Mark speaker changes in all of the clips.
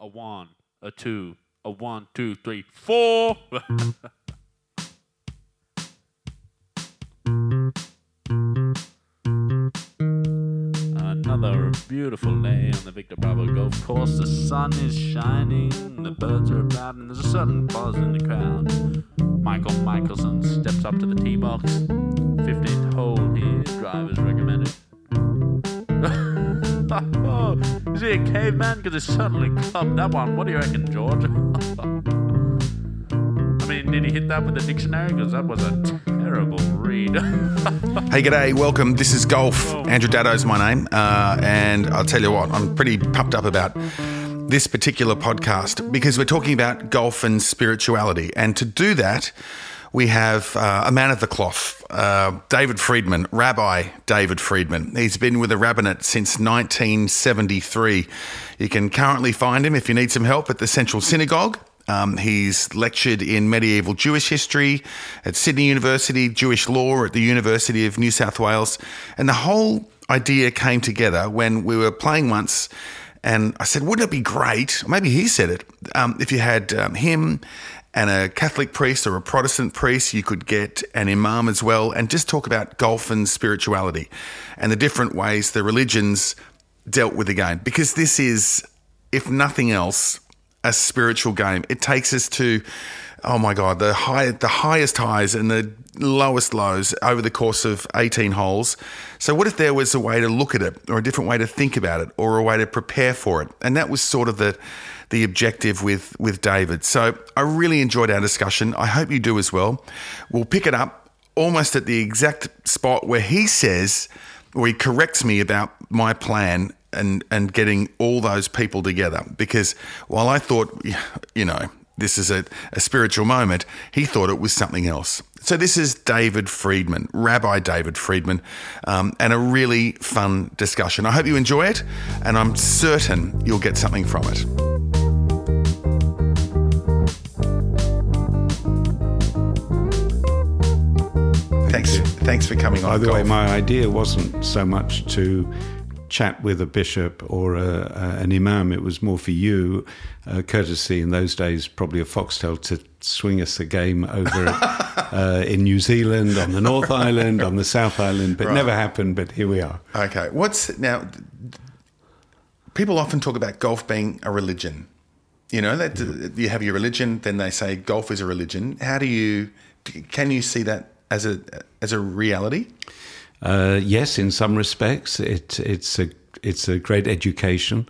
Speaker 1: A one, a two, a one, two, three, four. Another beautiful day on the Victor Bravo golf course. The sun is shining, the birds are about, and there's a sudden buzz in the crowd. Michael Michelson steps up to the tee box. 15th hole here, drivers recommended. oh, is he a caveman? Because he certainly clubbed that one. What do you reckon, George? I mean, did he hit that with a dictionary? Because that was a terrible read.
Speaker 2: Hey, g'day, welcome. This is Golf. Andrew Daddo's my name. Uh, and I'll tell you what, I'm pretty pumped up about this particular podcast because we're talking about golf and spirituality. And to do that, we have uh, a man of the cloth, uh, David Friedman, Rabbi David Friedman. He's been with the rabbinate since 1973. You can currently find him if you need some help at the Central Synagogue. Um, he's lectured in medieval Jewish history at Sydney University, Jewish law at the University of New South Wales. And the whole idea came together when we were playing once. And I said, wouldn't it be great? Maybe he said it. Um, if you had um, him and a Catholic priest or a Protestant priest, you could get an imam as well and just talk about golf and spirituality and the different ways the religions dealt with the game. Because this is, if nothing else, a spiritual game. It takes us to, oh my God, the high, the highest highs and the lowest lows over the course of 18 holes. So, what if there was a way to look at it, or a different way to think about it, or a way to prepare for it? And that was sort of the the objective with with David. So, I really enjoyed our discussion. I hope you do as well. We'll pick it up almost at the exact spot where he says, or he corrects me about my plan and and getting all those people together. Because while I thought, you know, this is a, a spiritual moment, he thought it was something else. So this is David Friedman, Rabbi David Friedman, um, and a really fun discussion. I hope you enjoy it, and I'm certain you'll get something from it. Thanks, for coming on.
Speaker 3: By the way, my idea wasn't so much to chat with a bishop or a, a, an imam. It was more for you, uh, courtesy in those days, probably a Foxtel to swing us a game over uh, in New Zealand, on the North Island, on the South Island, but
Speaker 2: Right.
Speaker 3: never happened. But here we are.
Speaker 2: Okay, what's now? People often talk about golf being a religion. You know that you have your religion, then they say golf is a religion. How do you? Can you see that as a as a reality?
Speaker 3: Uh, yes, in some respects, it, it's a it's a great education.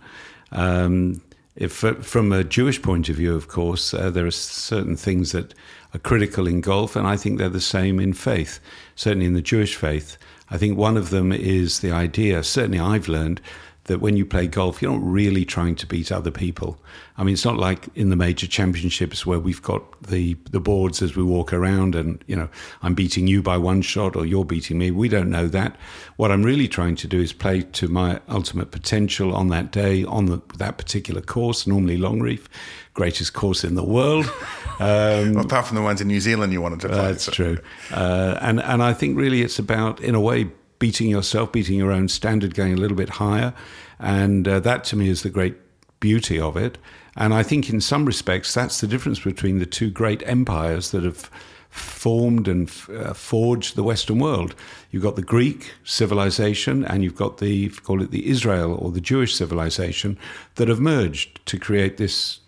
Speaker 3: Um, if, from a Jewish point of view, of course, uh, there are certain things that are critical in golf, and I think they're the same in faith. Certainly in the Jewish faith, I think one of them is the idea. Certainly, I've learned that when you play golf, you're not really trying to beat other people. I mean, it's not like in the major championships where we've got the, the boards as we walk around and, you know, I'm beating you by one shot or you're beating me. We don't know that. What I'm really trying to do is play to my ultimate potential on that day, on the, that particular course, normally Long Reef, greatest course in the world. Um,
Speaker 2: Apart from the ones in New Zealand you wanted to play.
Speaker 3: that's true. Uh, and, and I think really it's about, in a way, beating yourself, beating your own standard, going a little bit higher. And uh, that to me is the great beauty of it. And I think in some respects, that's the difference between the two great empires that have formed and uh, forged the Western world. You've got the Greek civilization and you've got the, call it the Israel or the Jewish civilization that have merged to create this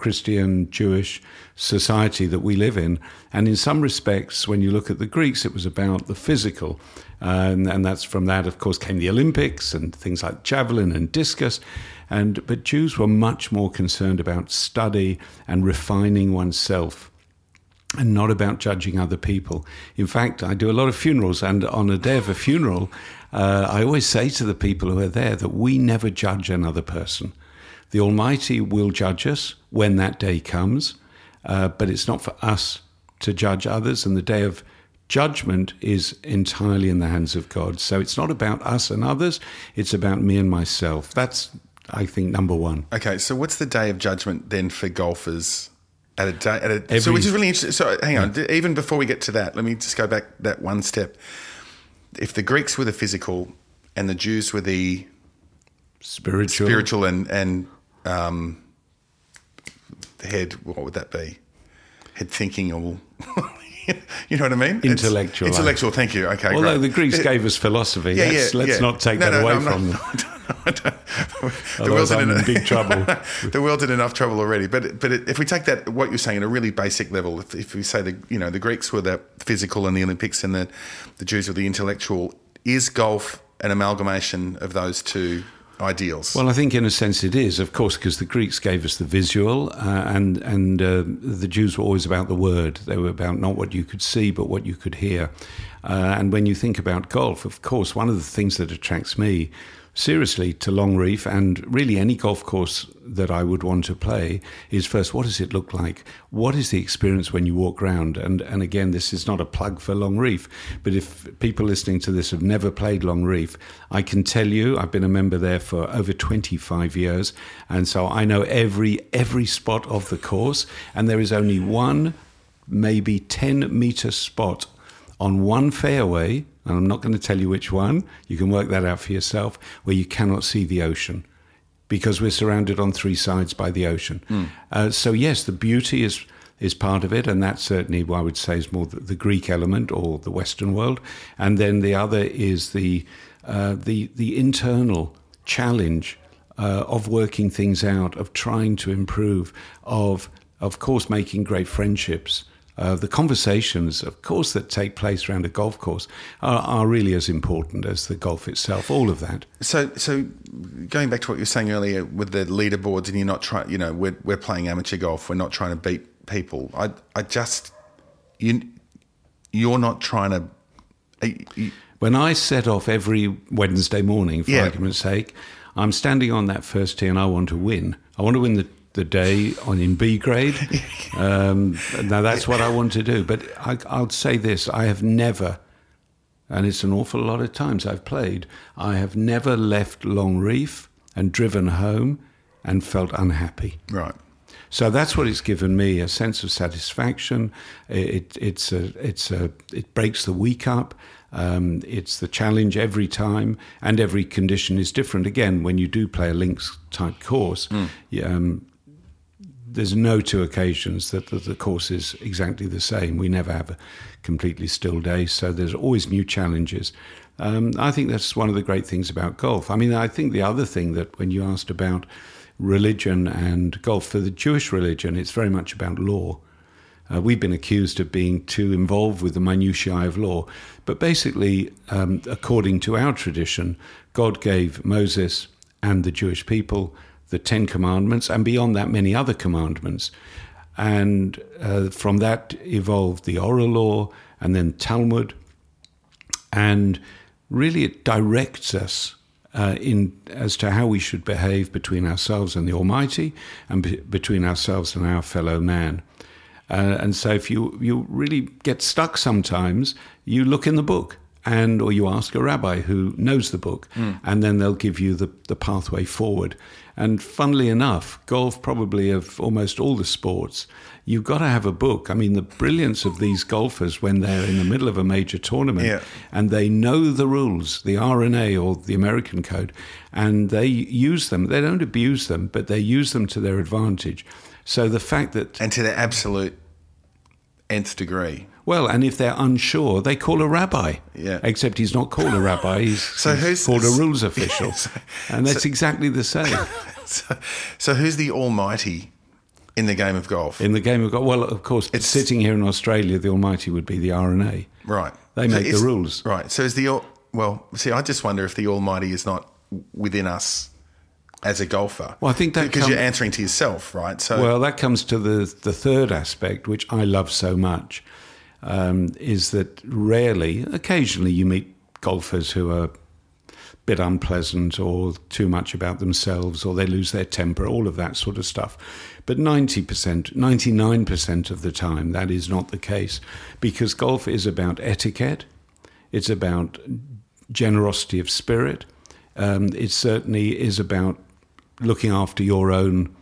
Speaker 3: Christian Jewish society that we live in. And in some respects, when you look at the Greeks, it was about the physical. And that's from that, of course, came the Olympics and things like javelin and discus. And, but Jews were much more concerned about study and refining oneself and not about judging other people. In fact, I do a lot of funerals, and on a day of a funeral, uh, I always say to the people who are there that we never judge another person. The Almighty will judge us when that day comes, uh, but it's not for us to judge others, and the day of judgment is entirely in the hands of God. So it's not about us and others, it's about me and myself. That's, I think, number one.
Speaker 2: Okay, so what's the day of judgment then for golfers? At a day, at a, Every, so which is really interesting. So hang on, yeah. even before we get to that, let me just go back that one step. If the Greeks were the physical and the Jews were the
Speaker 3: spiritual,
Speaker 2: spiritual and and um, head, what would that be? Head thinking or. you know what I mean?
Speaker 3: Intellectual.
Speaker 2: It's, intellectual, thank you. Okay.
Speaker 3: Although
Speaker 2: great.
Speaker 3: the Greeks it, gave us philosophy. Yeah, let's, yeah, let's yeah. not take no, that no, away no, from them. the world's in, in big trouble.
Speaker 2: the world's in enough trouble already. But but if we take that, what you're saying at a really basic level, if, if we say the you know the Greeks were the physical and the Olympics, and the the Jews were the intellectual, is golf an amalgamation of those two? Ideals?
Speaker 3: Well, I think in a sense it is, of course, because the Greeks gave us the visual, uh, and and uh, the Jews were always about the word. They were about not what you could see, but what you could hear. Uh, and when you think about golf, of course, one of the things that attracts me seriously to Long Reef and really any golf course that I would want to play is first, what does it look like? What is the experience when you walk around? And, and again, this is not a plug for Long Reef, but if people listening to this have never played Long Reef, I can tell you, I've been a member there for over 25 years. And so I know every, every spot of the course. And there is only one, maybe 10 meter spot on one fairway and I'm not going to tell you which one, you can work that out for yourself, where you cannot see the ocean because we're surrounded on three sides by the ocean. Mm. Uh, so, yes, the beauty is is part of it, and that certainly what I would say is more the, the, Greek element or the Western world, and then the other is the uh, the the internal challenge uh, of working things out, of trying to improve, of of course making great friendships, uh, the conversations, of course, that take place around a golf course are, are, really as important as the golf itself. All of that.
Speaker 2: So, so going back to what you were saying earlier with the leaderboards, and you're not trying. You know, we're we're playing amateur golf. We're not trying to beat people. I I just you you're not trying to. You,
Speaker 3: when I set off every Wednesday morning, for yeah. argument's sake, I'm standing on that first tee and I want to win. I want to win the the day on in B grade. Um, now that's what I want to do. But I, I'll say this: I have never, and it's an awful lot of times I've played. I have never left Long Reef and driven home and felt unhappy.
Speaker 2: Right.
Speaker 3: So that's what it's given me a sense of satisfaction. It, it's a, it's a, it breaks the week up. Um, it's the challenge every time, and every condition is different. Again, when you do play a links type course, mm. um, there's no two occasions that the, course is exactly the same. We never have a completely still day, so there's always new challenges. Um, I think that's one of the great things about golf. I mean, I think the other thing that when you asked about religion and golf, for the Jewish religion, it's very much about law. Uh, we've been accused of being too involved with the minutiae of law. But basically, um, according to our tradition, God gave Moses and the Jewish people the Ten Commandments, and beyond that, many other commandments. And uh, from that evolved the oral law and then Talmud. And really, it directs us uh, in as to how we should behave between ourselves and the Almighty, and be, between ourselves and our fellow man. Uh, and so, if you you really get stuck sometimes, you look in the book and or you ask a rabbi who knows the book, mm. and then they'll give you the, the pathway forward. And funnily enough, golf probably of almost all the sports, you've got to have a book. I mean, the brilliance of these golfers when they're in the middle of a major tournament yeah. and they know the rules, the R&A or the American code, and they use them. They don't abuse them, but they use them to their advantage. So the fact that
Speaker 2: and to the absolute nth degree.
Speaker 3: Well, and if they're unsure, they call a rabbi.
Speaker 2: Yeah.
Speaker 3: Except he's not called a rabbi. He's,
Speaker 2: So
Speaker 3: he's called a rules official.
Speaker 2: Yes.
Speaker 3: And that's exactly the same.
Speaker 2: So, so who's the almighty in the game of golf?
Speaker 3: In the game of golf, well, of course,
Speaker 2: It's-
Speaker 3: sitting here in Australia, the Almighty would be the R&A.
Speaker 2: right.
Speaker 3: They
Speaker 2: So
Speaker 3: make the rules.
Speaker 2: Right. So is the well? See, I just wonder if the almighty is not within us as a golfer.
Speaker 3: Well, I think that
Speaker 2: because
Speaker 3: come-
Speaker 2: you're answering to yourself, right? So
Speaker 3: Well, that comes to the, the third aspect, which I love so much, um, is that rarely, occasionally, you meet golfers who are a bit unpleasant or too much about themselves or they lose their temper, all of that sort of stuff. But 90%, 99% of the time, that is not the case because golf is about etiquette, it's about generosity of spirit, um, it certainly is about looking after your own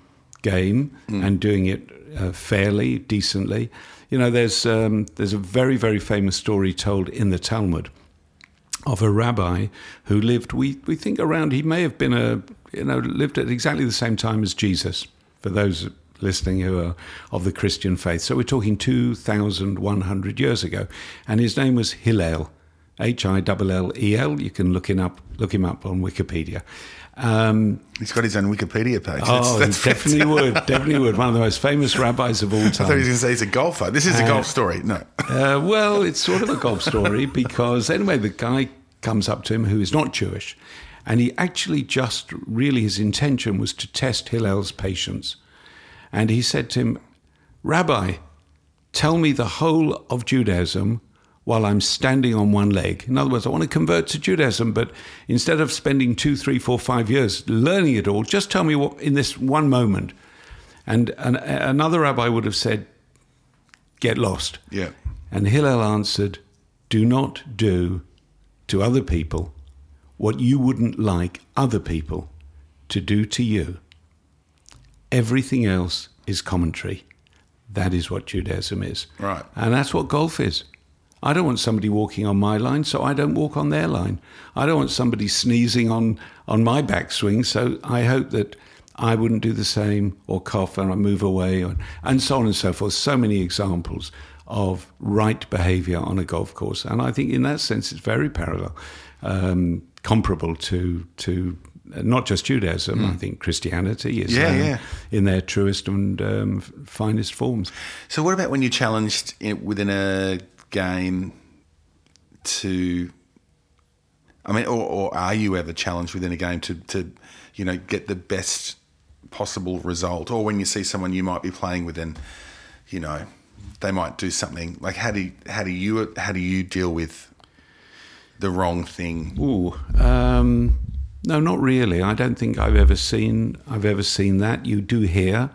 Speaker 3: game and doing it uh, fairly, decently. You know, there's um, there's a very very famous story told in the Talmud of a rabbi who lived. We we think around. He may have been a you know lived at exactly the same time as Jesus. For those listening who are of the Christian faith, so we're talking two thousand one hundred years ago, and his name was Hillel. H I L L E L. You can look him up. Look him up on Wikipedia. Um,
Speaker 2: he's got his own Wikipedia page.
Speaker 3: Oh, he definitely would. Definitely would. One of the most famous rabbis of all time.
Speaker 2: I thought he was going to say he's a golfer. This is a golf story. No.
Speaker 3: Uh, well, it's sort of a golf story because, anyway, the guy comes up to him who is not Jewish, and he actually just really his intention was to test Hillel's patience. And he said to him, Rabbi, tell me the whole of Judaism while I'm standing on one leg. In other words, I want to convert to Judaism, but instead of spending two, three, four, five years learning it all, just tell me what in this one moment. And, and another rabbi would have said, get lost.
Speaker 2: Yeah.
Speaker 3: And Hillel answered, Do not do to other people what you wouldn't like other people to do to you. Everything else is commentary. That is what Judaism is.
Speaker 2: Right.
Speaker 3: And that's what golf is. I don't want somebody walking on my line, so I don't walk on their line. I don't want somebody sneezing on, on my backswing, so I hope that I wouldn't do the same or cough and I move away, or, and so on and so forth. So many examples of right behavior on a golf course. And I think in that sense, it's very parallel, um, comparable to, to not just Judaism, I think Christianity is
Speaker 2: Hmm. Yeah, yeah.
Speaker 3: in their truest and um, finest forms.
Speaker 2: So, what about when you're challenged within a game to? I mean, or, or are you ever challenged within a game to, to, you know, get the best possible result? Or when you see someone you might be playing with, and you know, they might do something like how do you, how do you how do you deal with the wrong thing?
Speaker 3: Ooh, um, no, not really. I don't think I've ever seen I've ever seen that. You do hear,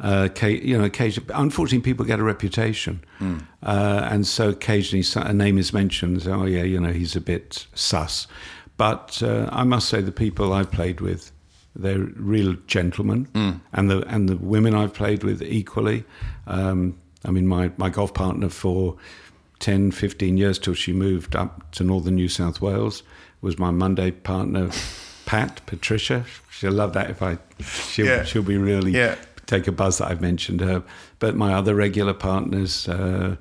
Speaker 3: uh, you know, occasionally. Unfortunately, people get a reputation, uh, and so occasionally a name is mentioned. Oh yeah, you know, he's a bit sus. But uh, I must say, the people I've played with, they're real gentlemen, and the and the women I've played with equally. Um, I mean, my my golf partner for 10, 15 years till she moved up to northern New South Wales was my Monday partner, Pat, Patricia. She'll love that if I, she'll,
Speaker 2: Yeah.
Speaker 3: she'll be really
Speaker 2: Yeah.
Speaker 3: Take a buzz that I've mentioned her. But my other regular partners, uh,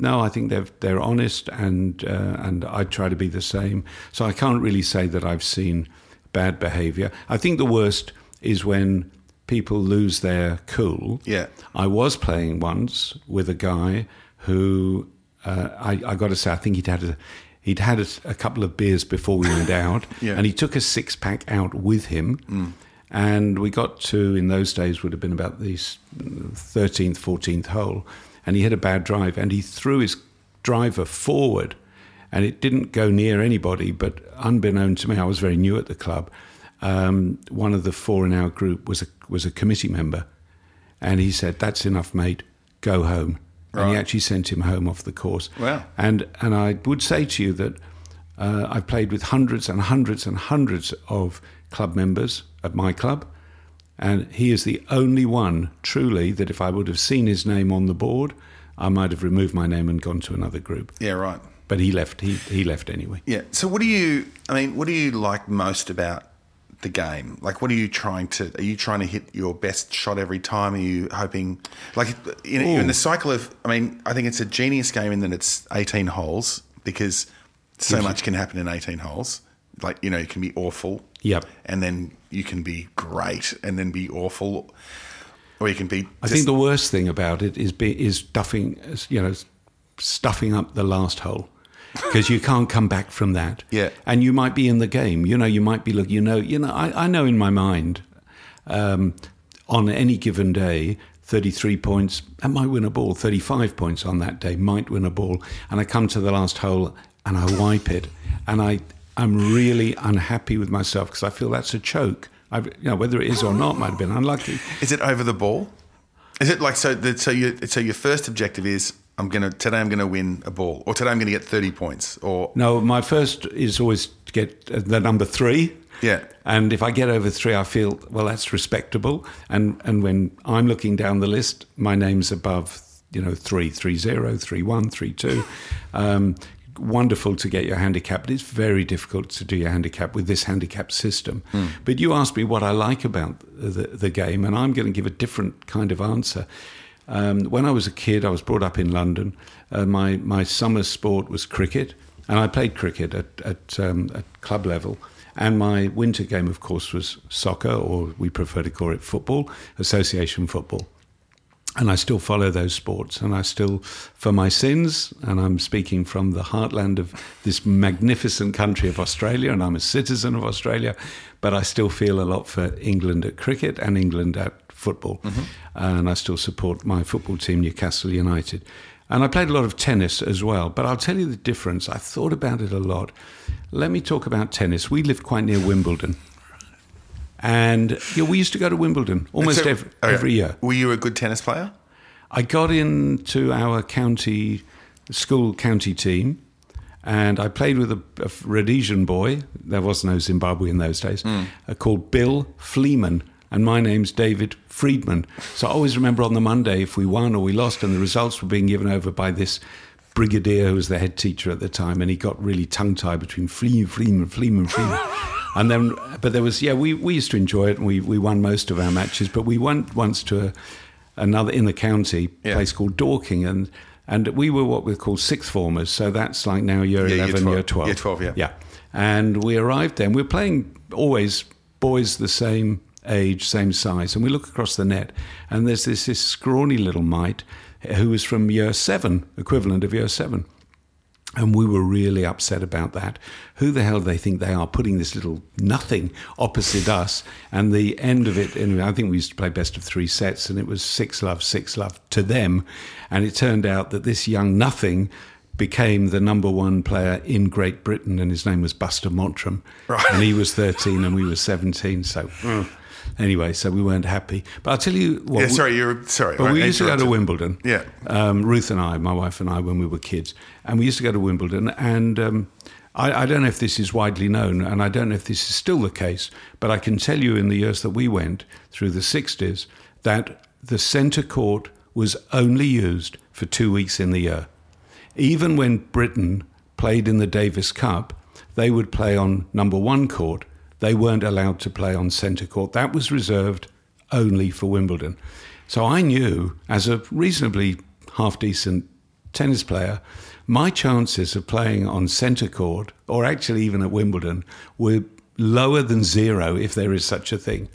Speaker 3: no, I think they're they're honest, and uh, and I try to be the same. So I can't really say that I've seen bad behaviour. I think the worst is when people lose their cool.
Speaker 2: Yeah.
Speaker 3: I was playing once with a guy who uh, I, I got to say I think he'd had a he'd had a, a couple of beers before we went out,
Speaker 2: Yeah.
Speaker 3: and he took a six pack out with him. And we got to, in those days, would have been about the 13th, 14th hole. And he hit a bad drive and he threw his driver forward and it didn't go near anybody. But unbeknown to me, I was very new at the club. Um, one of the four in our group was a, was a committee member. And he said, That's enough, mate. Go home. And he actually sent him home off the course.
Speaker 2: Wow.
Speaker 3: And, and I would say to you that uh, I've played with hundreds and hundreds and hundreds of club members at my club, and he is the only one truly that if I would have seen his name on the board, I might have removed my name and gone to another group.
Speaker 2: Yeah, right.
Speaker 3: But he left. He he left anyway.
Speaker 2: Yeah. So, what do you? I mean, what do you like most about the game? Like, what are you trying to? Are you trying to hit your best shot every time? Are you hoping, like, in, in the cycle of? I mean, I think it's a genius game in that it's eighteen holes because so much can happen in eighteen holes. Like, you know, it can be awful.
Speaker 3: Yep.
Speaker 2: And then you can be great, and then be awful, or you can be.
Speaker 3: I think the worst thing about it is be, is stuffing, you know, stuffing up the last hole because you can't come back from that.
Speaker 2: Yeah.
Speaker 3: and you might be in the game. You know, you might be look. You know, you know. I, I know in my mind, um, on any given day. 33 points, I might win a ball. 35 points on that day, might win a ball. And I come to the last hole and I wipe it. And I, I'm really unhappy with myself because I feel that's a choke. I've, you know, whether it is or not might have been unlucky.
Speaker 2: Is it over the ball? Is it like so? So you so your first objective is I'm gonna today I'm gonna win a ball, or today I'm gonna get 30 points, or
Speaker 3: No, my first is always to get uh, the number three.
Speaker 2: Yeah.
Speaker 3: And if I get over three, I feel, well, that's respectable. And and when I'm looking down the list, my name's above, you know, three, three zero, three one, three two. Um, wonderful to get your handicap, but it's very difficult to do your handicap with this handicap system. But you asked me what I like about the, the game, and I'm going to give a different kind of answer. Um, when I was a kid, I was brought up in London. Uh, my my summer sport was cricket, and I played cricket at at, um, at club level. And my winter game, of course, was soccer, or we prefer to call it football, association football. And I still follow those sports, and I still, for my sins, and I'm speaking from the heartland of this magnificent country of Australia, and I'm a citizen of Australia, but I still feel a lot for England at cricket and England at football. Mm-hmm. And I still support my football team, Newcastle United. And I played a lot of tennis as well, but I'll tell you the difference. I thought about it a lot. Let me talk about tennis. We lived quite near Wimbledon. And yeah, we used to go to Wimbledon almost
Speaker 2: So-
Speaker 3: every,
Speaker 2: okay.
Speaker 3: every year.
Speaker 2: Were you a good tennis player?
Speaker 3: I got into our county school county team, and I played with a, a Rhodesian boy. There was no Zimbabwe in those days. uh, called Bill Fleeman, and my name's David Friedman. So I always remember on the Monday if we won or we lost, and the results were being given over by this brigadier who was the head teacher at the time, and he got really tongue tied between Fleeman, Fleeman, Fleeman, Fleeman. And then, but there was, yeah, we, we used to enjoy it and we, we won most of our matches. But we went once to a, another in the county
Speaker 2: Yeah.
Speaker 3: place called Dorking, and and we were what we call sixth formers. So that's like now year
Speaker 2: Yeah, year
Speaker 3: 11,
Speaker 2: 12.
Speaker 3: year 12.
Speaker 2: Year 12, yeah.
Speaker 3: Yeah. And we arrived there and we were playing always boys the same age, same size. And we look across the net and there's this, this scrawny little mite who was from year seven, equivalent of year seven. And we were really upset about that. Who the hell do they think they are putting this little nothing opposite us? And the end of it, anyway, I think we used to play best of three sets, and it was six love, six love to them. And it turned out that this young nothing became the number one player in Great Britain, and his name was Buster Mottram.
Speaker 2: Right.
Speaker 3: And he was 13 and we were 17. So, mm. Anyway, so we weren't happy. But I'll tell you what.
Speaker 2: Yeah, sorry, you're sorry.
Speaker 3: but
Speaker 2: I
Speaker 3: we used to go to. Wimbledon.
Speaker 2: Yeah.
Speaker 3: Um, Ruth and I, my wife and I, when we were kids, and we used to go to Wimbledon. And um, I, I don't know if this is widely known, and I don't know if this is still the case, but I can tell you in the years that we went through the 60s that the centre court was only used for two weeks in the year. Even when Britain played in the Davis Cup, they would play on number one court. They weren't allowed to play on centre court. That was reserved only for Wimbledon. So I knew, as a reasonably half decent tennis player, my chances of playing on centre court, or actually even at Wimbledon, were lower than zero if there is such a thing.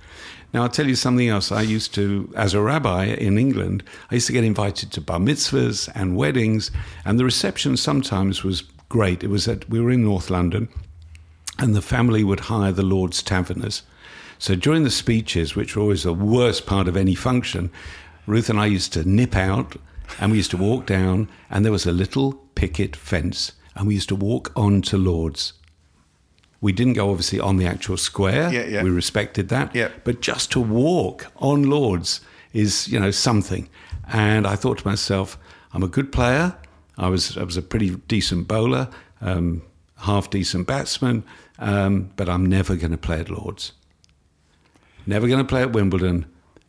Speaker 3: Now, I'll tell you something else. I used to, as a rabbi in England, I used to get invited to bar mitzvahs and weddings, and the reception sometimes was great. It was at, we were in North London, and the family would hire the Lord's Taverners. So during the speeches, which were always the worst part of any function, Ruth and I used to nip out and we used to walk down, and there was a little picket fence, and we used to walk on to Lord's. We didn't go obviously on the actual square.
Speaker 2: Yeah, yeah.
Speaker 3: We respected that.
Speaker 2: Yeah.
Speaker 3: But just to walk on Lords is, you know, something. And I thought to myself, I'm a good player. I was I was a pretty decent bowler, um, half decent batsman, um, but I'm never going to play at Lords. Never going to play at Wimbledon.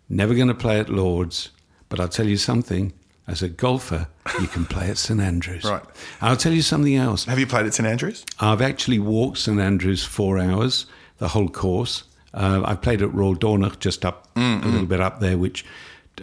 Speaker 3: Never going to play at Lords. But I'll tell you something. As a golfer, you can play at St Andrews.
Speaker 2: Right.
Speaker 3: I'll tell you something else.
Speaker 2: Have you played at St Andrews?
Speaker 3: I've actually walked St Andrews four hours, the whole course, Uh, I played at Royal Dornoch, just up a little bit up there, which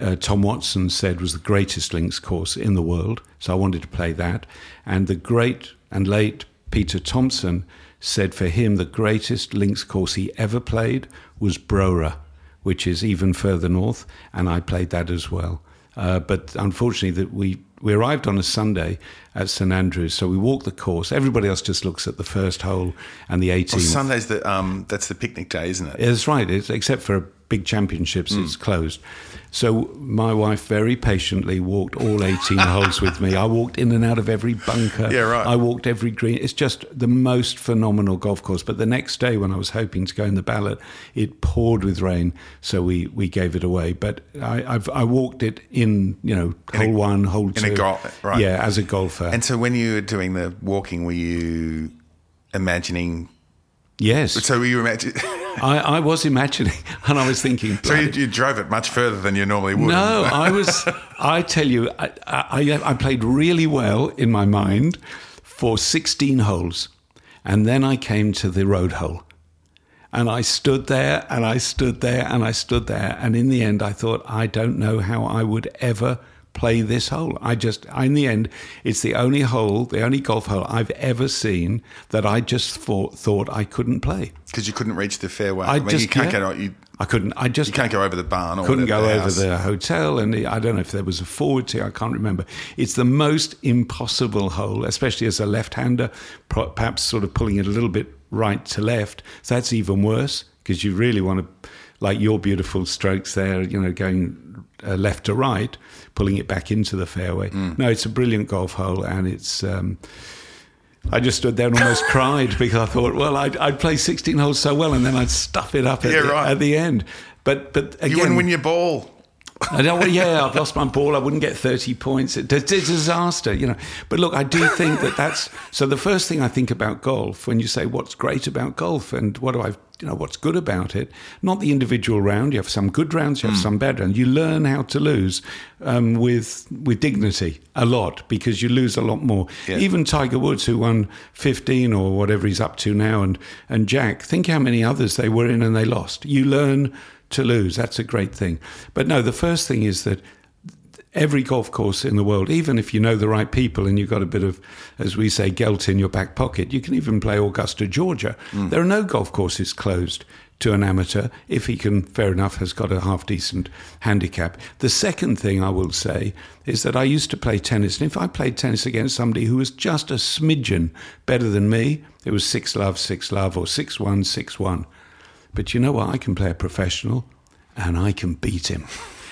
Speaker 3: uh, Tom Watson said was the greatest links course in the world. So I wanted to play that. And the great and late Peter Thomson said for him the greatest links course he ever played was Brora, which is even further north, and I played that as well. Uh, but unfortunately, that we we arrived on a Sunday at St Andrews, so we walked the course. Everybody else just looks at the first hole and the 18th.
Speaker 2: Well, Sunday's the um, that's the picnic day, isn't it?
Speaker 3: That's right. It's, except for big championships, it's mm. closed. So my wife very patiently walked all 18 holes with me. I walked in and out of every bunker.
Speaker 2: Yeah, right.
Speaker 3: I walked every green. It's just the most phenomenal golf course. But the next day, when I was hoping to go in the ballot, it poured with rain, so we, we gave it away. But I, I've I walked it in, you know,
Speaker 2: In a-
Speaker 3: hole one, hole
Speaker 2: in
Speaker 3: two.
Speaker 2: a golf- right.
Speaker 3: Yeah, as a golfer.
Speaker 2: And so when you were doing the walking, were you imagining?
Speaker 3: yes,
Speaker 2: So were you imagining?
Speaker 3: I, I was imagining, and I was thinking.
Speaker 2: so you, you drove it much further than you normally would.
Speaker 3: No, I was. I tell you, I, I, I played really well in my mind for 16 holes, and then I came to the road hole, and I stood there and I stood there and I stood there, and in the end, I thought, I don't know how I would ever play this hole. I just, in the end, it's the only hole, the only golf hole I've ever seen that I just thought thought I couldn't play.
Speaker 2: because you couldn't reach the fairway.
Speaker 3: I
Speaker 2: I, mean,
Speaker 3: just-
Speaker 2: you can't
Speaker 3: yeah.
Speaker 2: get you,
Speaker 3: I couldn't. I just
Speaker 2: you can't go over the barn. Or
Speaker 3: couldn't go
Speaker 2: the
Speaker 3: over the hotel, and I don't know if there was a forward tee. I can't remember. It's the most impossible hole, especially as a left-hander, perhaps sort of pulling it a little bit right to left. So that's even worse because you really want to, like your beautiful strokes there, you know, going uh, left to right, pulling it back into the fairway.
Speaker 2: Mm.
Speaker 3: No, it's a brilliant golf hole, and it's. Um, I just stood there and almost cried because I thought, well, I'd, I'd play 16 holes so well, and then I'd stuff it up at,
Speaker 2: Yeah,
Speaker 3: the,
Speaker 2: right.
Speaker 3: at the end. But but again,
Speaker 2: You wouldn't win your ball.
Speaker 3: I don't, well, yeah, I've lost my ball. I wouldn't get 30 points. It's a disaster, you know. But look, I do think that that's so. The first thing I think about golf when you say what's great about golf and what do I, you know, what's good about it, not the individual round. You have some good rounds, you have some bad rounds. You learn how to lose um, with with dignity a lot because you lose a lot more.
Speaker 2: Yeah.
Speaker 3: Even Tiger Woods, who won 15 or whatever he's up to now, and and Jack, think how many others they were in and they lost. You learn to lose. That's a great thing. But no, the first thing is that every golf course in the world, even if you know the right people and you've got a bit of, as we say, gelt in your back pocket, you can even play Augusta, Georgia. Mm. There are no golf courses closed to an amateur if he can, fair enough, has got a half decent handicap. The second thing I will say is that I used to play tennis, and if I played tennis against somebody who was just a smidgen better than me, it was six love, six love, or six one, six one. But you know what? I can play a professional, and I can beat him.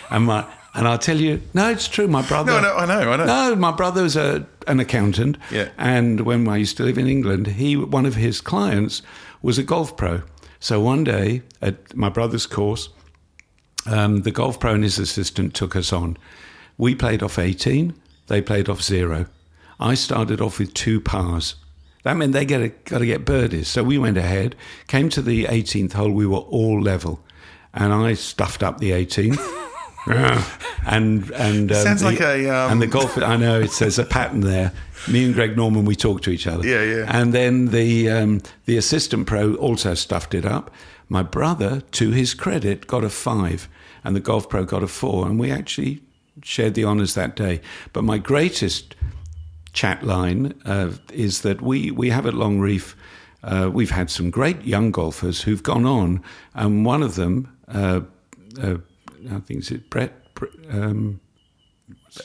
Speaker 3: And my and I'll tell you, no, it's true. My brother.
Speaker 2: No, no, I know, I know.
Speaker 3: No, my brother's a an accountant.
Speaker 2: Yeah.
Speaker 3: And when I used to live in England, he one of his clients was a golf pro. So one day at my brother's course, um, the golf pro and his assistant took us on. We played off 18, they played off zero. I started off with two pars. That meant they got to get birdies. So we went ahead, came to the 18th hole, we were all level. And I stuffed up the 18th. and and um,
Speaker 2: Sounds
Speaker 3: the-
Speaker 2: like a, um,
Speaker 3: and the golf. I know it's there's a pattern there. Me and Greg Norman, we talk to each other.
Speaker 2: Yeah, yeah.
Speaker 3: And then the um, the assistant pro also stuffed it up. My brother, to his credit, got a five, and the golf pro got a four, and we actually shared the honours that day. But my greatest chat line uh, is that we we have at Long Reef. Uh, we've had some great young golfers who've gone on, and one of them, uh, uh, I think it's Brett. Bre- Um,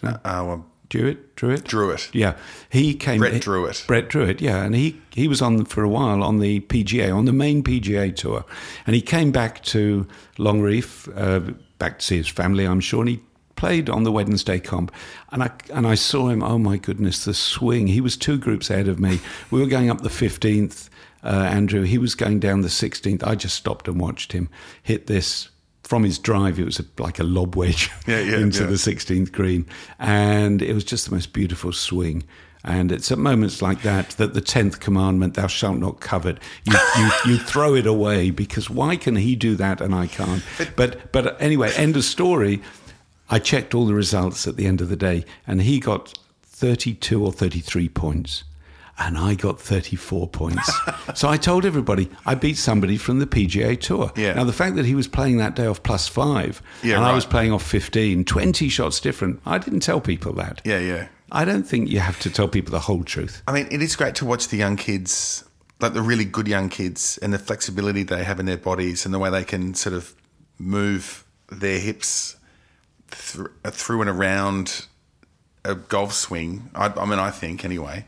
Speaker 2: Uh, well,
Speaker 3: Drewitt, Drewitt,
Speaker 2: Drewitt.
Speaker 3: Yeah, he came.
Speaker 2: Brett Drewitt.
Speaker 3: Brett Drewitt, yeah, and he he was on for a while on the PGA, on the main PGA tour, and he came back to Long Reef, uh, back to see his family, I'm sure, and he played on the Wednesday comp, and I and I saw him. Oh my goodness, the swing! He was two groups ahead of me. We were going up the fifteenth. Uh, Andrew, he was going down the 16th. I just stopped and watched him hit this from his drive. It was a, like a lob wedge
Speaker 2: Yeah, yeah,
Speaker 3: into
Speaker 2: yeah.
Speaker 3: the 16th green. And it was just the most beautiful swing. And it's at moments like that that the 10th commandment, thou shalt not covet, you, you, you throw it away because why can he do that and I can't? But, but anyway, end of story. I checked all the results at the end of the day and he got 32 or 33 points. and I got 34 points. so I told everybody I beat somebody from the PGA Tour.
Speaker 2: Yeah.
Speaker 3: Now, the fact that he was playing that day off plus five
Speaker 2: Yeah,
Speaker 3: and I was playing off 15, 20 shots different, I didn't tell people that.
Speaker 2: Yeah, yeah.
Speaker 3: I don't think you have to tell people the whole truth.
Speaker 2: I mean, it is great to watch the young kids, like the really good young kids, and the flexibility they have in their bodies and the way they can sort of move their hips thr uh, through and around a golf swing. I, I mean, I think anyway,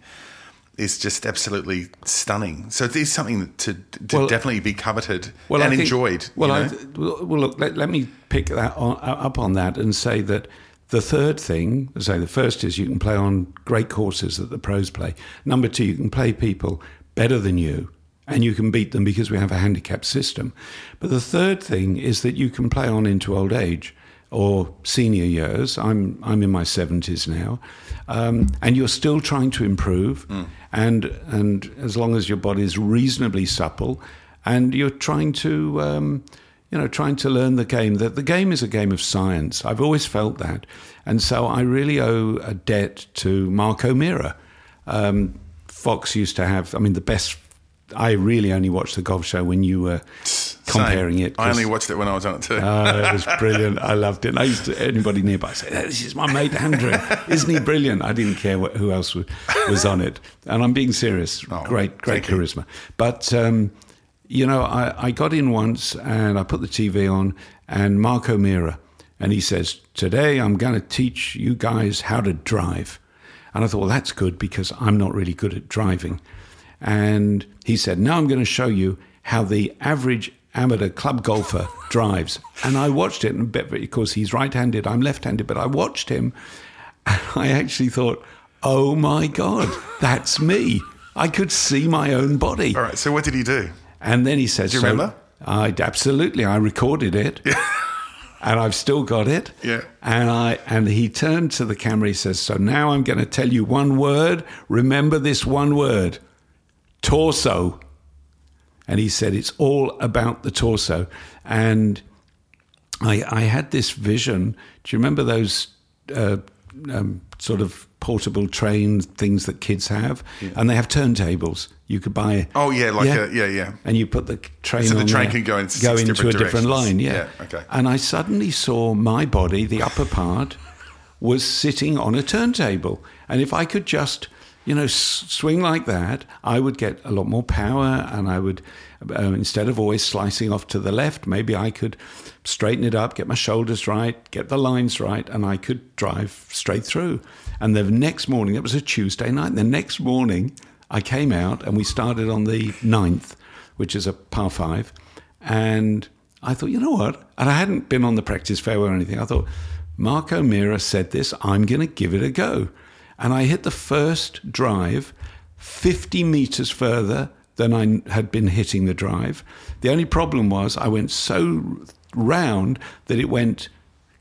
Speaker 2: is just absolutely stunning. So it is something to, to
Speaker 3: Well-
Speaker 2: definitely be coveted
Speaker 3: I
Speaker 2: and
Speaker 3: think-
Speaker 2: enjoyed.
Speaker 3: Well, I, well, look, let, let me pick that on, up on that and say that the third thing, say the first is you can play on great courses that the pros play. Number two, you can play people better than you and you can beat them because we have a handicap system. But the third thing is that you can play on into old age or senior years. I'm I'm in my seventies now, um, and you're still trying to improve. And and as long as your body is reasonably supple, and you're trying to. Um, you know, trying to learn the game. That the game is a game of science. I've always felt that, and so I really owe a debt to Mark O'Meara. Um, Fox used to have. I mean, the best. I really only watched the golf show when you were comparing
Speaker 2: Same.
Speaker 3: it.
Speaker 2: I only watched it when I was on it too.
Speaker 3: Oh, it was brilliant. I loved it. And I used to, anybody nearby say, "This is my mate Andrew. Isn't he brilliant?" I didn't care what, who else was, was on it, and I'm being serious.
Speaker 2: Oh,
Speaker 3: great, great
Speaker 2: thank you.
Speaker 3: charisma. But um, you know, I, I got in once and I put the TV on, and Mark O'Meara, and he says, "Today I'm going to teach you guys how to drive." And I thought, well, that's good because I'm not really good at driving. And he said, now I'm going to show you how the average amateur club golfer drives. And I watched it, and bet- because he's right handed, I'm left handed, but I watched him. And I actually thought, oh my God, that's me. I could see my own body.
Speaker 2: All right. So what did he do?
Speaker 3: And then he says,
Speaker 2: Do you
Speaker 3: so-
Speaker 2: remember?
Speaker 3: I absolutely. I recorded it, and I've still got it.
Speaker 2: Yeah.
Speaker 3: And I and he turned to the camera. He says, "So now I'm going to tell you one word. Remember this one word: torso." And he said, "It's all about the torso." And I, I had this vision. Do you remember those uh, um, sort of portable train things that kids have? And they have turntables. You could buy.
Speaker 2: Oh yeah, like a yeah, yeah.
Speaker 3: And you put the train
Speaker 2: So the train
Speaker 3: there,
Speaker 2: can go in
Speaker 3: go into
Speaker 2: different
Speaker 3: a different line. Yeah.
Speaker 2: Yeah, okay.
Speaker 3: And I suddenly saw my body, the upper part, was sitting on a turntable, and if I could just, you know, swing like that, I would get a lot more power, and I would, uh, instead of always slicing off to the left, maybe I could straighten it up, get my shoulders right, get the lines right, and I could drive straight through. And the next morning, it was a Tuesday night. The next morning, I came out and we started on the ninth, which is a par five. And I thought, you know what? And I hadn't been on the practice fairway or anything. I thought, Mark O'Meara said this, I'm going to give it a go. And I hit the first drive 50 meters further than I had been hitting the drive. The only problem was I went so round that it went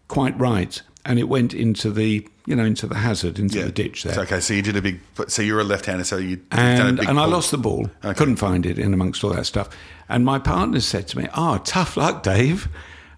Speaker 3: quite right and it went into the you know into the hazard into
Speaker 2: Yeah.
Speaker 3: the ditch there
Speaker 2: So, okay, so you did a big. So you're a left-hander, so you you've done a
Speaker 3: and,
Speaker 2: big
Speaker 3: and I lost the ball. I couldn't find it in amongst all that stuff. And my partner said to me, "Oh, tough luck, Dave."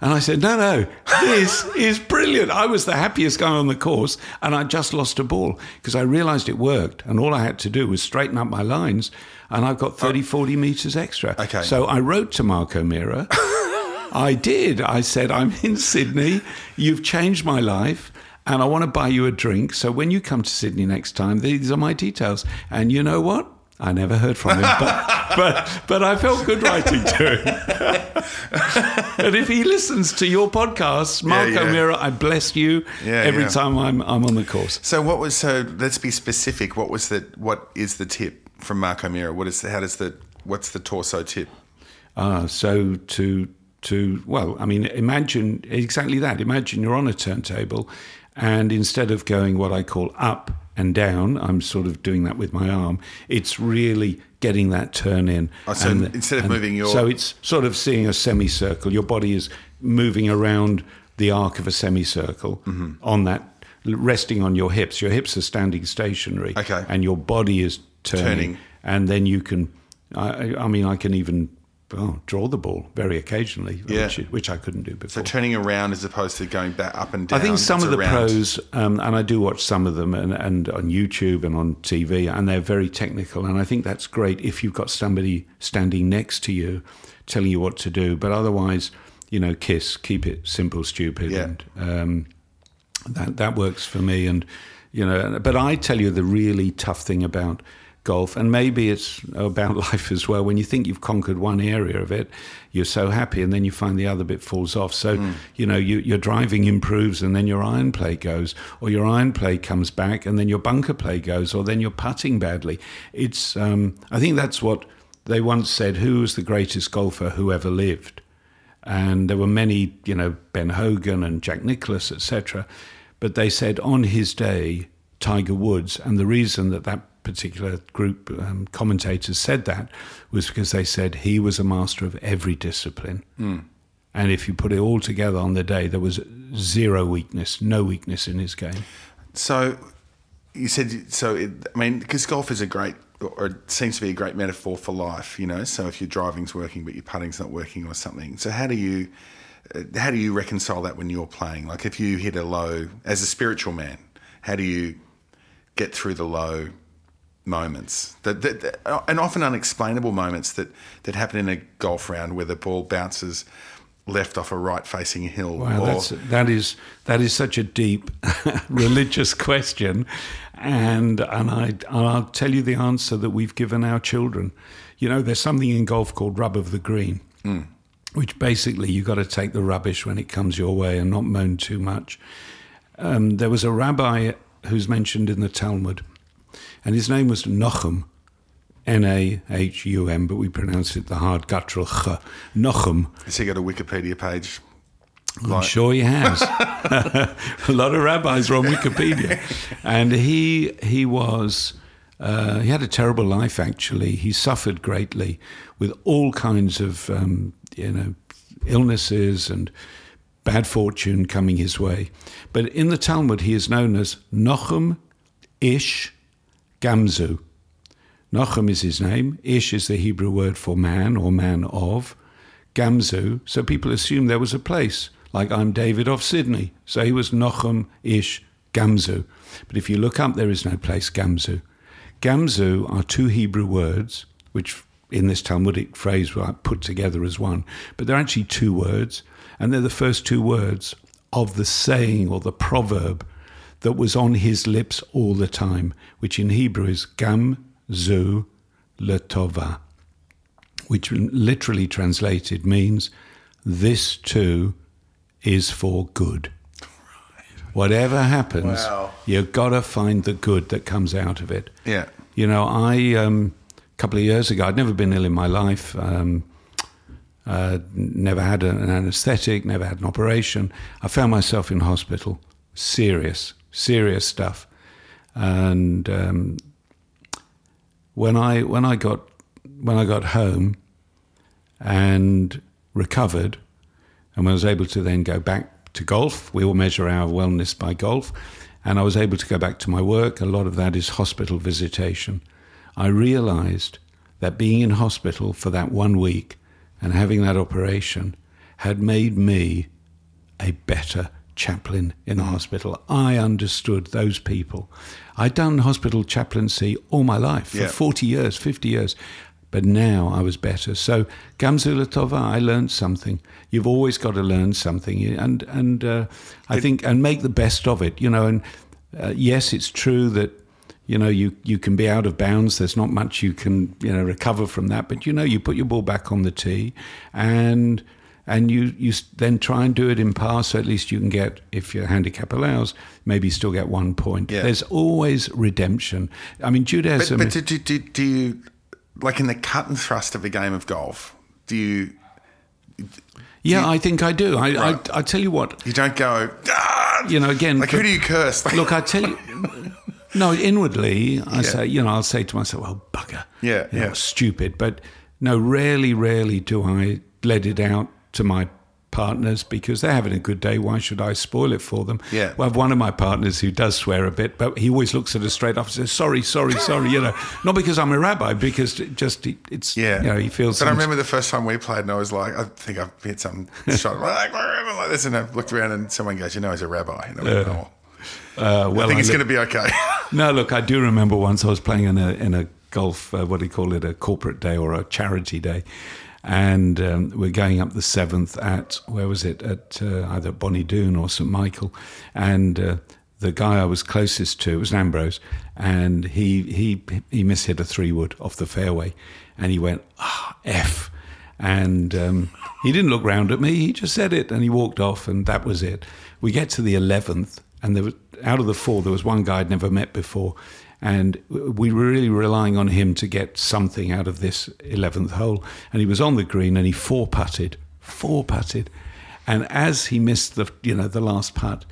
Speaker 3: And I said, "No, no, this is brilliant. I was the happiest guy on the course, and I just lost a ball because I realised it worked, and all I had to do was straighten up my lines, and I've got 30, 40 metres extra.
Speaker 2: Okay.
Speaker 3: So I wrote to Mark O'Meara. I did. I said, I'm in Sydney. You've changed my life. And I want to buy you a drink. So when you come to Sydney next time, these are my details. And you know what? I never heard from him, but, but, but I felt good writing to him. and if he listens to your podcast, Mark
Speaker 2: yeah.
Speaker 3: O'Meara, I bless you
Speaker 2: Yeah,
Speaker 3: every
Speaker 2: yeah.
Speaker 3: time I'm, I'm on the course.
Speaker 2: So what was so? Let's be specific. What was the? What is the tip from Mark O'Meara? What is? How does the? What's the torso tip?
Speaker 3: Ah, so to to well, I mean, imagine exactly that. Imagine you're on a turntable, and instead of going what I call up and down, I'm sort of doing that with my arm. It's really getting that turn in.
Speaker 2: Oh, so
Speaker 3: And-
Speaker 2: instead of moving your-
Speaker 3: so it's sort of seeing a semicircle. Your body is moving around the arc of a semicircle
Speaker 2: Mm-hmm.
Speaker 3: on that, resting on your hips. Your hips are standing stationary,
Speaker 2: Okay.
Speaker 3: and your body is turning,
Speaker 2: Turning.
Speaker 3: and then you can. I, I mean, I can even oh, draw the ball very occasionally,
Speaker 2: Yeah.
Speaker 3: which, which I couldn't do before.
Speaker 2: So turning around as opposed to going back up and down.
Speaker 3: I think some of the
Speaker 2: around.
Speaker 3: pros, um, and I do watch some of them, and, and on YouTube and on TV, and they're very technical. And I think that's great if you've got somebody standing next to you, telling you what to do. But otherwise, you know, kiss, keep it simple, stupid,
Speaker 2: Yeah.
Speaker 3: and um, that that works for me. And you know, but I tell you the really tough thing about golf, and maybe it's about life as well. When you think you've conquered one area of it, you're so happy, and then you find the other bit falls off. So you know, you, your driving improves, and then your iron play goes, or your iron play comes back, and then your bunker play goes, or then you're putting badly. It's um, I think that's what they once said: "Who was the greatest golfer who ever lived?" and there were many, you know, Ben Hogan and Jack Nicklaus, etc. But they said on his day, Tiger Woods, and the reason that that particular group um, commentators said that was because they said he was a master of every discipline. And if you put it all together on the day, there was zero weakness, no weakness in his game.
Speaker 2: So you said so. It, I mean, because golf is a great, or it seems to be a great metaphor for life. You know, so if your driving's working but your putting's not working or something, so how do you, uh, how do you reconcile that when you're playing? Like if you hit a low as a spiritual man, how do you get through the low moments that, that, that and often unexplainable moments that that happen in a golf round where the ball bounces left off a right facing hill
Speaker 3: Wow,
Speaker 2: or
Speaker 3: that's, that is that is such a deep religious question, and and I and I'll tell you the answer that we've given our children. You know, there's something in golf called rub of the green, which basically you got to take the rubbish when it comes your way and not moan too much. Um, there was a rabbi who's mentioned in the Talmud, and his name was Nochem, N A H U M, but we pronounce it the hard guttural ch. Nochem.
Speaker 2: has he got a Wikipedia page
Speaker 3: I'm sure he has. a lot of rabbis are on Wikipedia, and he he was uh, he had a terrible life. Actually, he suffered greatly with all kinds of um, you know illnesses and bad fortune coming his way. But in the Talmud, he is known as Nochem Ish Gamzu. Nochem is his name. Ish is the Hebrew word for man or man of. Gamzu. So people assume there was a place, like I'm David of Sydney. So he was Nochem Ish Gamzu. But if you look up, there is no place Gamzu. Gamzu are two Hebrew words, which in this Talmudic phrase were put together as one, but they're actually two words, and they're the first two words of the saying or the proverb that was on his lips all the time, which in Hebrew is Gamzu Letova which literally translated means this too is for good. Whatever happens,
Speaker 2: Wow.
Speaker 3: you've got to find the good that comes out of it.
Speaker 2: Yeah.
Speaker 3: You know, I, um, a couple of years ago, I'd never been ill in my life, um, uh, never had an anesthetic, never had an operation. I found myself in hospital, serious, serious stuff. And um, when I when I got when I got home and recovered, and was able to then go back to golf. We all measure our wellness by golf, and I was able to go back to my work. A lot of that is hospital visitation. I realized that being in hospital for that one week and having that operation had made me a better chaplain in the hospital. I understood those people. I'd done hospital chaplaincy all my life for
Speaker 2: Yeah.
Speaker 3: 40 years, 50 years. But now I was better. So Gamzula Tova, I learned something. You've always got to learn something, and and uh, I think and make the best of it. You know, and uh, yes, it's true that you know you you can be out of bounds. There's not much you can you know recover from that. But you know, you put your ball back on the tee, and and you you then try and do it in par, so at least you can get, if your handicap allows, maybe still get one point.
Speaker 2: Yeah.
Speaker 3: There's always redemption. I mean, Judaism.
Speaker 2: but do, do, do, do you, like in the cut and thrust of a game of golf, do you,
Speaker 3: yeah, I think I do. I,
Speaker 2: Right.
Speaker 3: I I tell you what,
Speaker 2: you don't go, ah!
Speaker 3: you know, again,
Speaker 2: like who do you curse?
Speaker 3: look, I tell you. No, inwardly, I
Speaker 2: Yeah.
Speaker 3: say, you know, I'll say to myself, "Oh, bugger."
Speaker 2: Yeah,
Speaker 3: You know,
Speaker 2: yeah.
Speaker 3: Stupid. But no, rarely, rarely do I let it out to my partners because they're having a good day. Why should I spoil it for them?
Speaker 2: Yeah.
Speaker 3: Well, I have one of my partners who does swear a bit, but he always looks at us straight off and says, "Sorry, sorry, sorry." You know, not because I'm a rabbi, because it just it's
Speaker 2: Yeah.
Speaker 3: You know, he feels.
Speaker 2: But I remember the first time we played, and I was like, I think I've hit some shot like, like this, and I looked around, and someone goes, "You know, he's a rabbi." And I went, "Oh,
Speaker 3: uh, well,
Speaker 2: I think
Speaker 3: I
Speaker 2: it's going to be okay."
Speaker 3: No, look, I do remember once I was playing in a in a golf, uh, what do you call it, a corporate day or a charity day, and um, we're going up the seventh at where was it at uh, either Bonnie Doon or St Michael, and uh, the guy I was closest to it was Ambrose, and he he he mishit a three wood off the fairway, and he went ah f. And um, he didn't look round at me. He just said it, and he walked off, and that was it. We get to the eleventh, and there was out of the four, there was one guy I'd never met before, and we were really relying on him to get something out of this eleventh hole. And he was on the green, and he four putted, four putted, and as he missed the you know the last putt,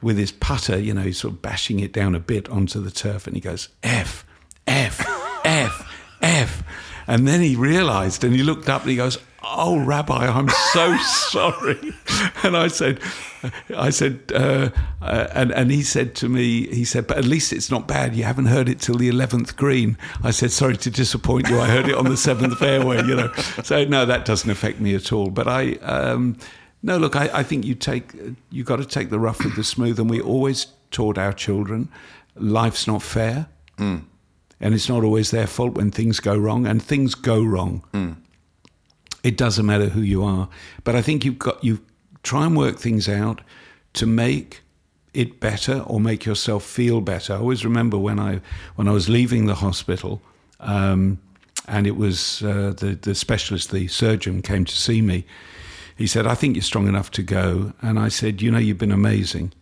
Speaker 3: with his putter, you know, he's sort of bashing it down a bit onto the turf, and he goes F, F, F, F. And then he realized and he looked up and he goes, Oh, Rabbi, I'm so sorry. And I said, I said, uh, uh, and, and he said to me, he said, but at least it's not bad. You haven't heard it till the 11th green. I said, sorry to disappoint you. I heard it on the seventh fairway, you know. So, no, that doesn't affect me at all. But I, um, no, look, I, I think you take, you got to take the rough with the smooth. And we always taught our children, life's not fair and it's not always their fault when things go wrong and things go wrong it doesn't matter who you are. But i think you've got you try and work things out to make it better or make yourself feel better. I always remember when i when i was leaving the hospital um, and it was uh, the the specialist the surgeon came to see me. He said i think you're strong enough to go. And i said you know you've been amazing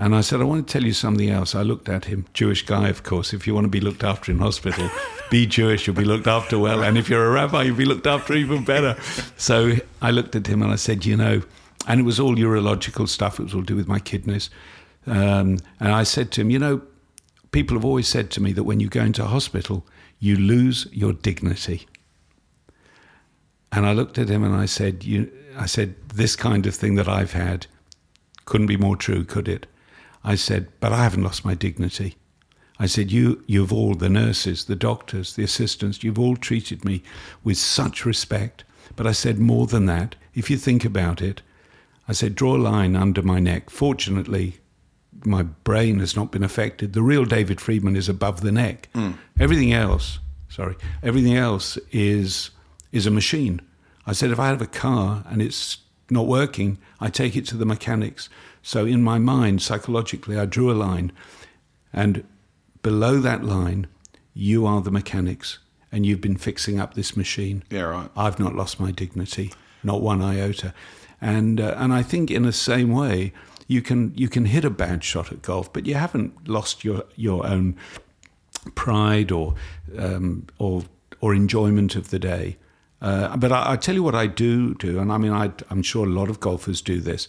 Speaker 3: and I said, I want to tell you something else. I looked at him, Jewish guy, of course. If you want to be looked after in hospital, be Jewish, you'll be looked after well. And if you're a rabbi, you'll be looked after even better. So I looked at him and I said, you know, and it was all urological stuff. It was all to do with my kidneys. Um, and I said to him, you know, people have always said to me that when you go into hospital, you lose your dignity. And I looked at him and I said, you, I said, this kind of thing that I've had couldn't be more true, could it? I said, but I haven't lost my dignity. I said, you, you've all, the nurses, the doctors, the assistants, you've all treated me with such respect. But I said, more than that, if you think about it, I said, draw a line under my neck. Fortunately, my brain has not been affected. The real David Friedman is above the neck. Hmm. Everything else, sorry, everything else is is a machine. I said, if I have a car and it's not working, I take it to the mechanics. So in my mind, psychologically, I drew a line, and below that line, you are the mechanics, and you've been fixing up this machine.
Speaker 2: Yeah, right.
Speaker 3: I've not lost my dignity, not one iota, and uh, and I think in the same way, you can you can hit a bad shot at golf, but you haven't lost your your own pride or um, or or enjoyment of the day. Uh, but I, I tell you what I do do, and I mean I, I'm sure a lot of golfers do this.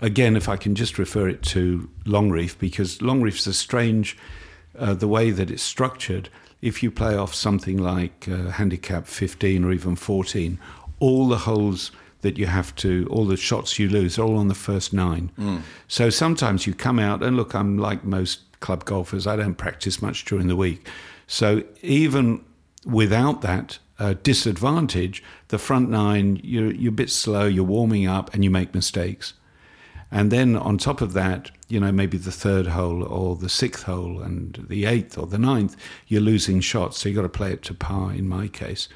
Speaker 3: Again, if I can just refer it to Long Reef, because Long Reef's a strange uh, the way that it's structured. If you play off something like uh, handicap 15 or even 14, all the holes that you have to, all the shots you lose, are all on the first nine. So sometimes you come out, and look, I'm like most club golfers, I don't practice much during the week. So even without that uh, disadvantage, the front nine, you're, you're a bit slow, you're warming up, and you make mistakes. And then on top of that, you know, maybe the third hole or the sixth hole and the eighth or the ninth, you're losing shots. So you've got to play it to par in my case.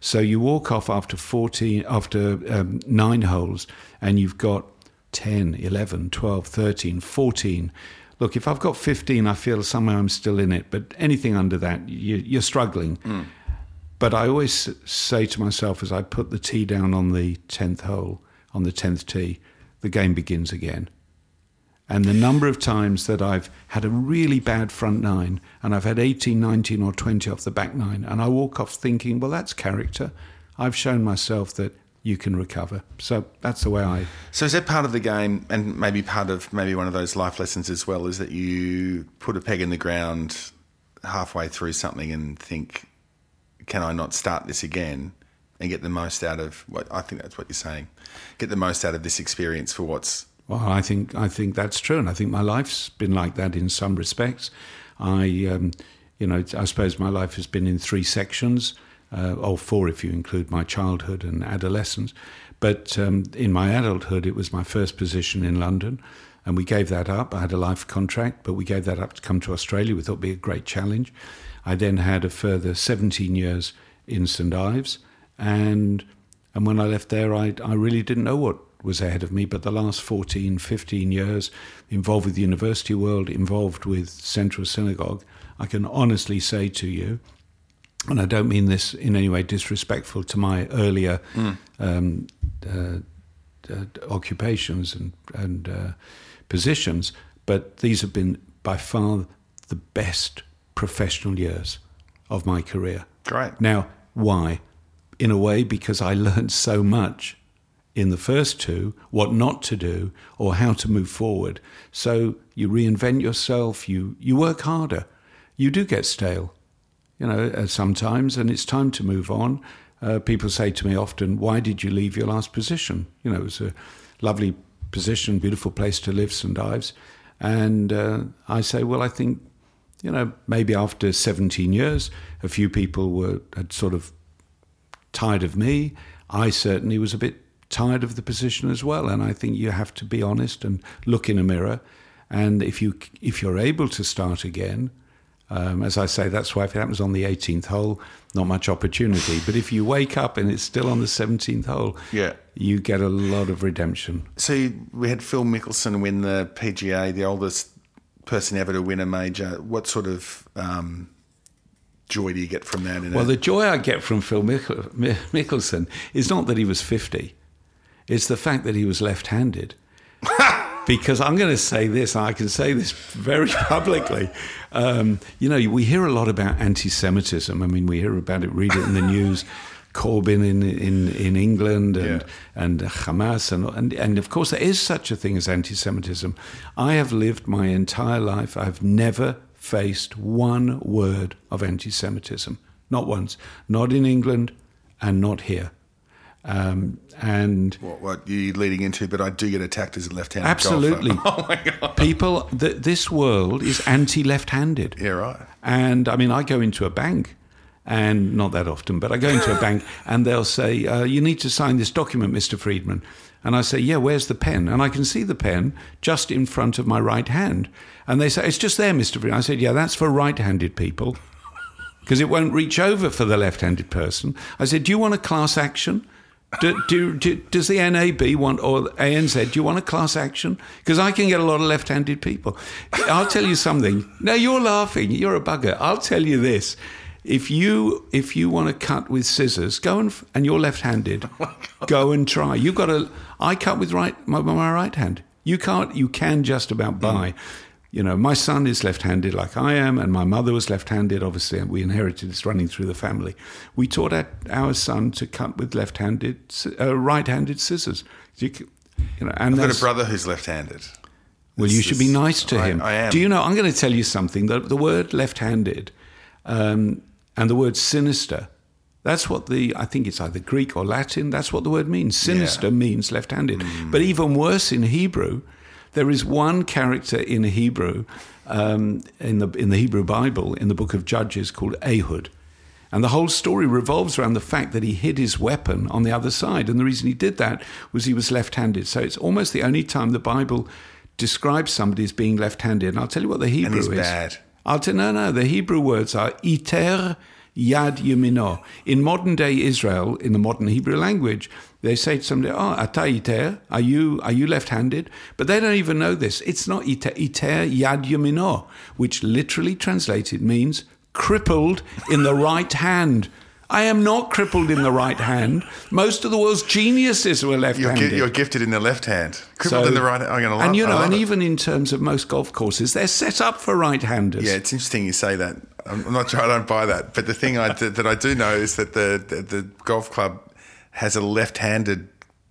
Speaker 3: So you walk off after 14, after um, nine holes, and you've got 10, 11, 12, 13, 14. Look, if I've got 15, I feel somehow I'm still in it. But anything under that, you, you're struggling. But I always say to myself as I put the tee down on the 10th hole, on the 10th tee, the game begins again. And the number of times that I've had a really bad front nine and I've had 18, 19, or 20 off the back nine, and I walk off thinking, well, that's character. I've shown myself that you can recover. So that's the way I.
Speaker 2: So is that part of the game, and maybe part of maybe one of those life lessons as well, is that you put a peg in the ground halfway through something and think, can I not start this again? And get the most out of what I think that's what you're saying. Get the most out of this experience for what's
Speaker 3: Well, I think I think that's true, and I think my life's been like that in some respects. I, um, you know, I suppose my life has been in three sections, uh, or four if you include my childhood and adolescence. But um, in my adulthood, it was my first position in London, and we gave that up. I had a life contract, but we gave that up to come to Australia. We thought it'd be a great challenge. I then had a further 17 years in St Ives, and and when I left there, I I really didn't know what was ahead of me. But the last 14, 15 years, involved with the university world, involved with Central Synagogue, I can honestly say to you, and I don't mean this in any way disrespectful to my earlier um, uh, uh, occupations and, and uh, positions, but these have been by far the best professional years of my career.
Speaker 2: Great.
Speaker 3: Now, why? In a way, because I learned so much in the first two, what not to do or how to move forward. So you reinvent yourself, you, you work harder. You do get stale, you know, uh, sometimes, and it's time to move on. Uh, people say to me often, Why did you leave your last position? You know, it was a lovely position, beautiful place to live, St. Ives. And uh, I say, Well, I think you know, maybe after 17 years, a few people were had sort of tired of me. I certainly was a bit tired of the position as well, and I think you have to be honest and look in a mirror. And if you if you're able to start again, um, as I say, that's why if it happens on the 18th hole, not much opportunity. But if you wake up and it's still on the 17th hole,
Speaker 2: Yeah.
Speaker 3: you get a lot of redemption.
Speaker 2: So we had Phil Mickelson win the PGA, the oldest person ever to win a major. What sort of um, joy do you get from that? In
Speaker 3: Well, the joy I get from Phil Mick- Mickelson is not that he was 50, it's the fact that he was left handed. because I'm going to say this, and I can say this very publicly. Um, you know, we hear a lot about anti Semitism. I mean, we hear about it, read it in the news. Corbyn in, in, in England and,
Speaker 2: Yeah.
Speaker 3: and Hamas, and, and, and of course, there is such a thing as anti Semitism. I have lived my entire life, I've never faced one word of anti Semitism. Not once. Not in England and not here. Um, and
Speaker 2: what, what you're leading into, but I do get attacked as a left-handed
Speaker 3: Absolutely.
Speaker 2: golfer. Oh my god!
Speaker 3: people, th- this world is anti left handed.
Speaker 2: Yeah, right.
Speaker 3: And I mean, I go into a bank, and not that often, but I go into a bank and they'll say, uh, You need to sign this document, Mr. Friedman. And I say, Yeah, where's the pen? And I can see the pen just in front of my right hand. And they say, It's just there, Mr. Friedman. I said, Yeah, that's for right handed people because it won't reach over for the left handed person. I said, Do you want a class action? Do, do, do, does the NAB want, or ANZ, do you want a class action? Because I can get a lot of left handed people. I'll tell you something. No, you're laughing. You're a bugger. I'll tell you this. If you if you want to cut with scissors, go and and you're left-handed, go and try. You got to. I cut with right my, my right hand. You can't. You can just about buy. You know, my son is left-handed like I am, and my mother was left-handed. Obviously, and we inherited this running through the family. We taught our, our son to cut with left-handed, uh, right-handed scissors. You, you know, and
Speaker 2: I've got a brother who's left-handed.
Speaker 3: well, you should be nice to
Speaker 2: I-
Speaker 3: him.
Speaker 2: I am.
Speaker 3: Do you know? I'm going to tell you something. The, the word left-handed um, and the word sinister. That's what the I think it's either Greek or Latin. That's what the word means. Sinister means left-handed. But even worse in Hebrew, there is one character in Hebrew um, in the in the Hebrew Bible in the book of Judges called Ehud. And the whole story revolves around the fact that he hid his weapon on the other side. And the reason he did that was he was left handed. So it's almost the only time the Bible describes somebody as being left handed. And I'll tell you what the Hebrew
Speaker 2: he's
Speaker 3: is.
Speaker 2: bad.
Speaker 3: No. The Hebrew words are iter yad yamino. In modern day Israel, in the modern Hebrew language, they say to somebody, "Oh, ata iter, are you are you left-handed?" But they don't even know this. It's not iter, iter yad yamino, which literally translated means crippled in the right hand. I am not crippled in the right hand. Most of the world's geniuses were
Speaker 2: You're,
Speaker 3: left-handed.
Speaker 2: gi- you're gifted in the left hand, crippled in the right. I'm going to
Speaker 3: and you know, and
Speaker 2: it.
Speaker 3: even in terms of most golf courses, they're set up for right-handers.
Speaker 2: Yeah, it's interesting you say that. I'm not sure I don't buy that, but the thing I d- that I do know is that the, the the golf club has a left-handed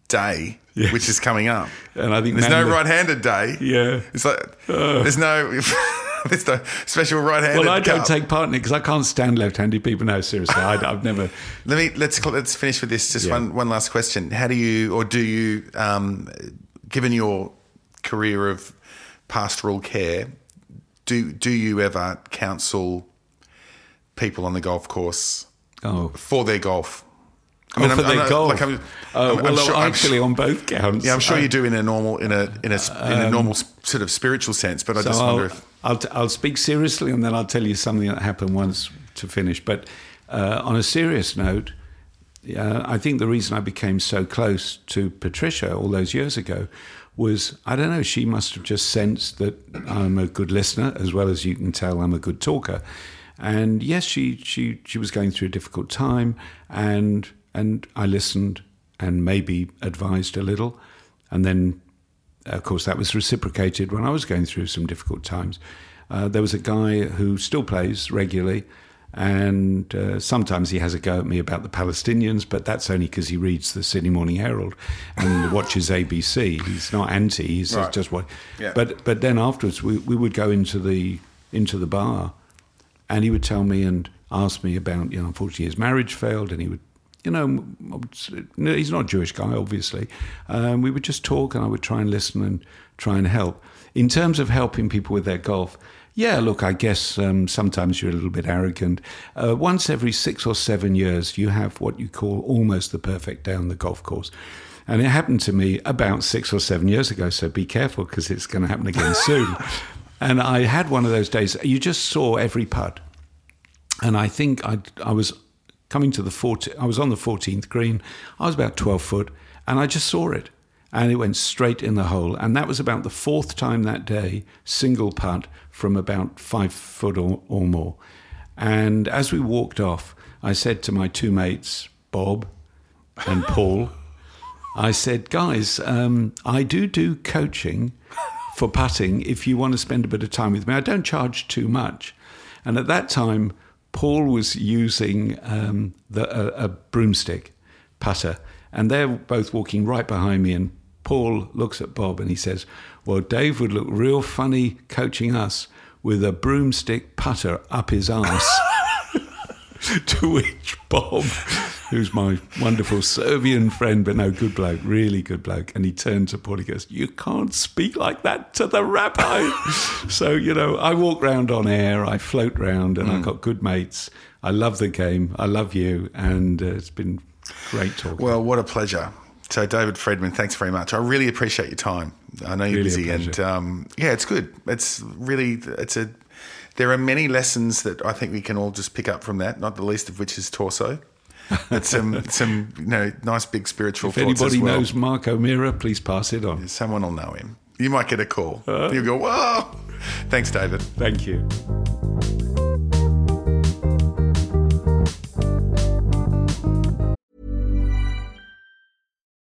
Speaker 2: day,
Speaker 3: Yes.
Speaker 2: which is coming up.
Speaker 3: And I think
Speaker 2: there's no right-handed day.
Speaker 3: Yeah.
Speaker 2: it's like uh. there's no. There's no special right-handed.
Speaker 3: Well, I don't
Speaker 2: cup.
Speaker 3: take part in it because I can't stand left-handed people. No, seriously, I, have never.
Speaker 2: Let me let's let's finish with this. Just
Speaker 3: Yeah.
Speaker 2: one one last question. How do you or do you, um, given your career of pastoral care, do do you ever counsel people on the golf course
Speaker 3: Oh,
Speaker 2: for their golf?
Speaker 3: oh, for their
Speaker 2: not-
Speaker 3: golf.
Speaker 2: like, I'm-
Speaker 3: oh,
Speaker 2: I'm- I'm
Speaker 3: well,
Speaker 2: sure- I'm
Speaker 3: actually,
Speaker 2: sure-
Speaker 3: on both counts.
Speaker 2: yeah, I'm sure
Speaker 3: I-
Speaker 2: you do in a normal in a in a in a normal s- sort of spiritual sense. But I
Speaker 3: So
Speaker 2: just
Speaker 3: I'll,
Speaker 2: wonder if
Speaker 3: I'll, t- I'll speak seriously and then I'll tell you something that happened once to finish. But uh, on a serious note, uh, I think the reason I became so close to Patricia all those years ago was I don't know, she must have just sensed that I'm a good listener, as well as you can tell I'm a good talker. And yes, she, she, she was going through a difficult time, and, and I listened and maybe advised a little. And then of course, that was reciprocated when I was going through some difficult times. Uh, there was a guy who still plays regularly, and uh, sometimes he has a go at me about the Palestinians, but that's only because he reads the Sydney Morning Herald and watches ABC. He's not anti; he's
Speaker 2: Right.
Speaker 3: just what.
Speaker 2: Yeah.
Speaker 3: But but then afterwards, we, we would go into the into the bar, and he would tell me and ask me about you know, unfortunately his marriage failed, and he would. You know, I would s- no, he's not a Jewish guy, obviously. Um, we would just talk, and I would try and listen and try and help. In terms of helping people with their golf, yeah, look, I guess um, sometimes you're a little bit arrogant. Uh, once every six or seven years, you have what you call almost the perfect day on the golf course. And it happened to me about six or seven years ago, so be careful because it's going to happen again soon. and I had one of those days, you just saw every putt. And I think I, I was coming to the 14, I was on the 14th green. I was about 12 foot, and I just saw it. And it went straight in the hole. And that was about the fourth time that day, single putt from about five foot or, or more. And as we walked off, I said to my two mates, Bob and Paul, I said, guys, um, I do do coaching for putting if you want to spend a bit of time with me. I don't charge too much. And at that time, Paul was using um, the, a, a broomstick putter, and they're both walking right behind me. And Paul looks at Bob and he says, Well, Dave would look real funny coaching us with a broomstick putter up his arse. to which Bob, who's my wonderful Serbian friend, but no, good bloke, really good bloke, and he turned to Paul, he goes, You can't speak like that to the rabbi. so, you know, I walk round on air, I float round, and I've got good mates. I love the game, I love you, and uh, it's been great talking.
Speaker 2: Well, what a pleasure. So, David Friedman, thanks very much. I really appreciate your time. I know you're
Speaker 3: Really
Speaker 2: busy, and um, yeah, it's good. It's really, it's a. There are many lessons that I think we can all just pick up from that. Not the least of which is torso. But some, some, you know, nice big spiritual
Speaker 3: if anybody
Speaker 2: well.
Speaker 3: knows Mark O'Meara, please pass it on.
Speaker 2: Someone will know him. You might get a call. Uh-huh. You'll go, whoa. Thanks, David.
Speaker 3: Thank you.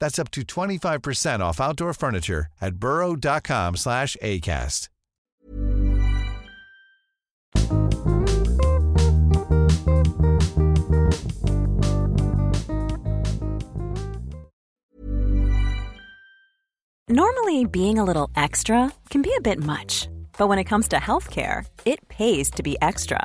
Speaker 4: That's up to 25% off outdoor furniture at burrow.com/acast.
Speaker 5: Normally, being a little extra can be a bit much, but when it comes to healthcare, it pays to be extra.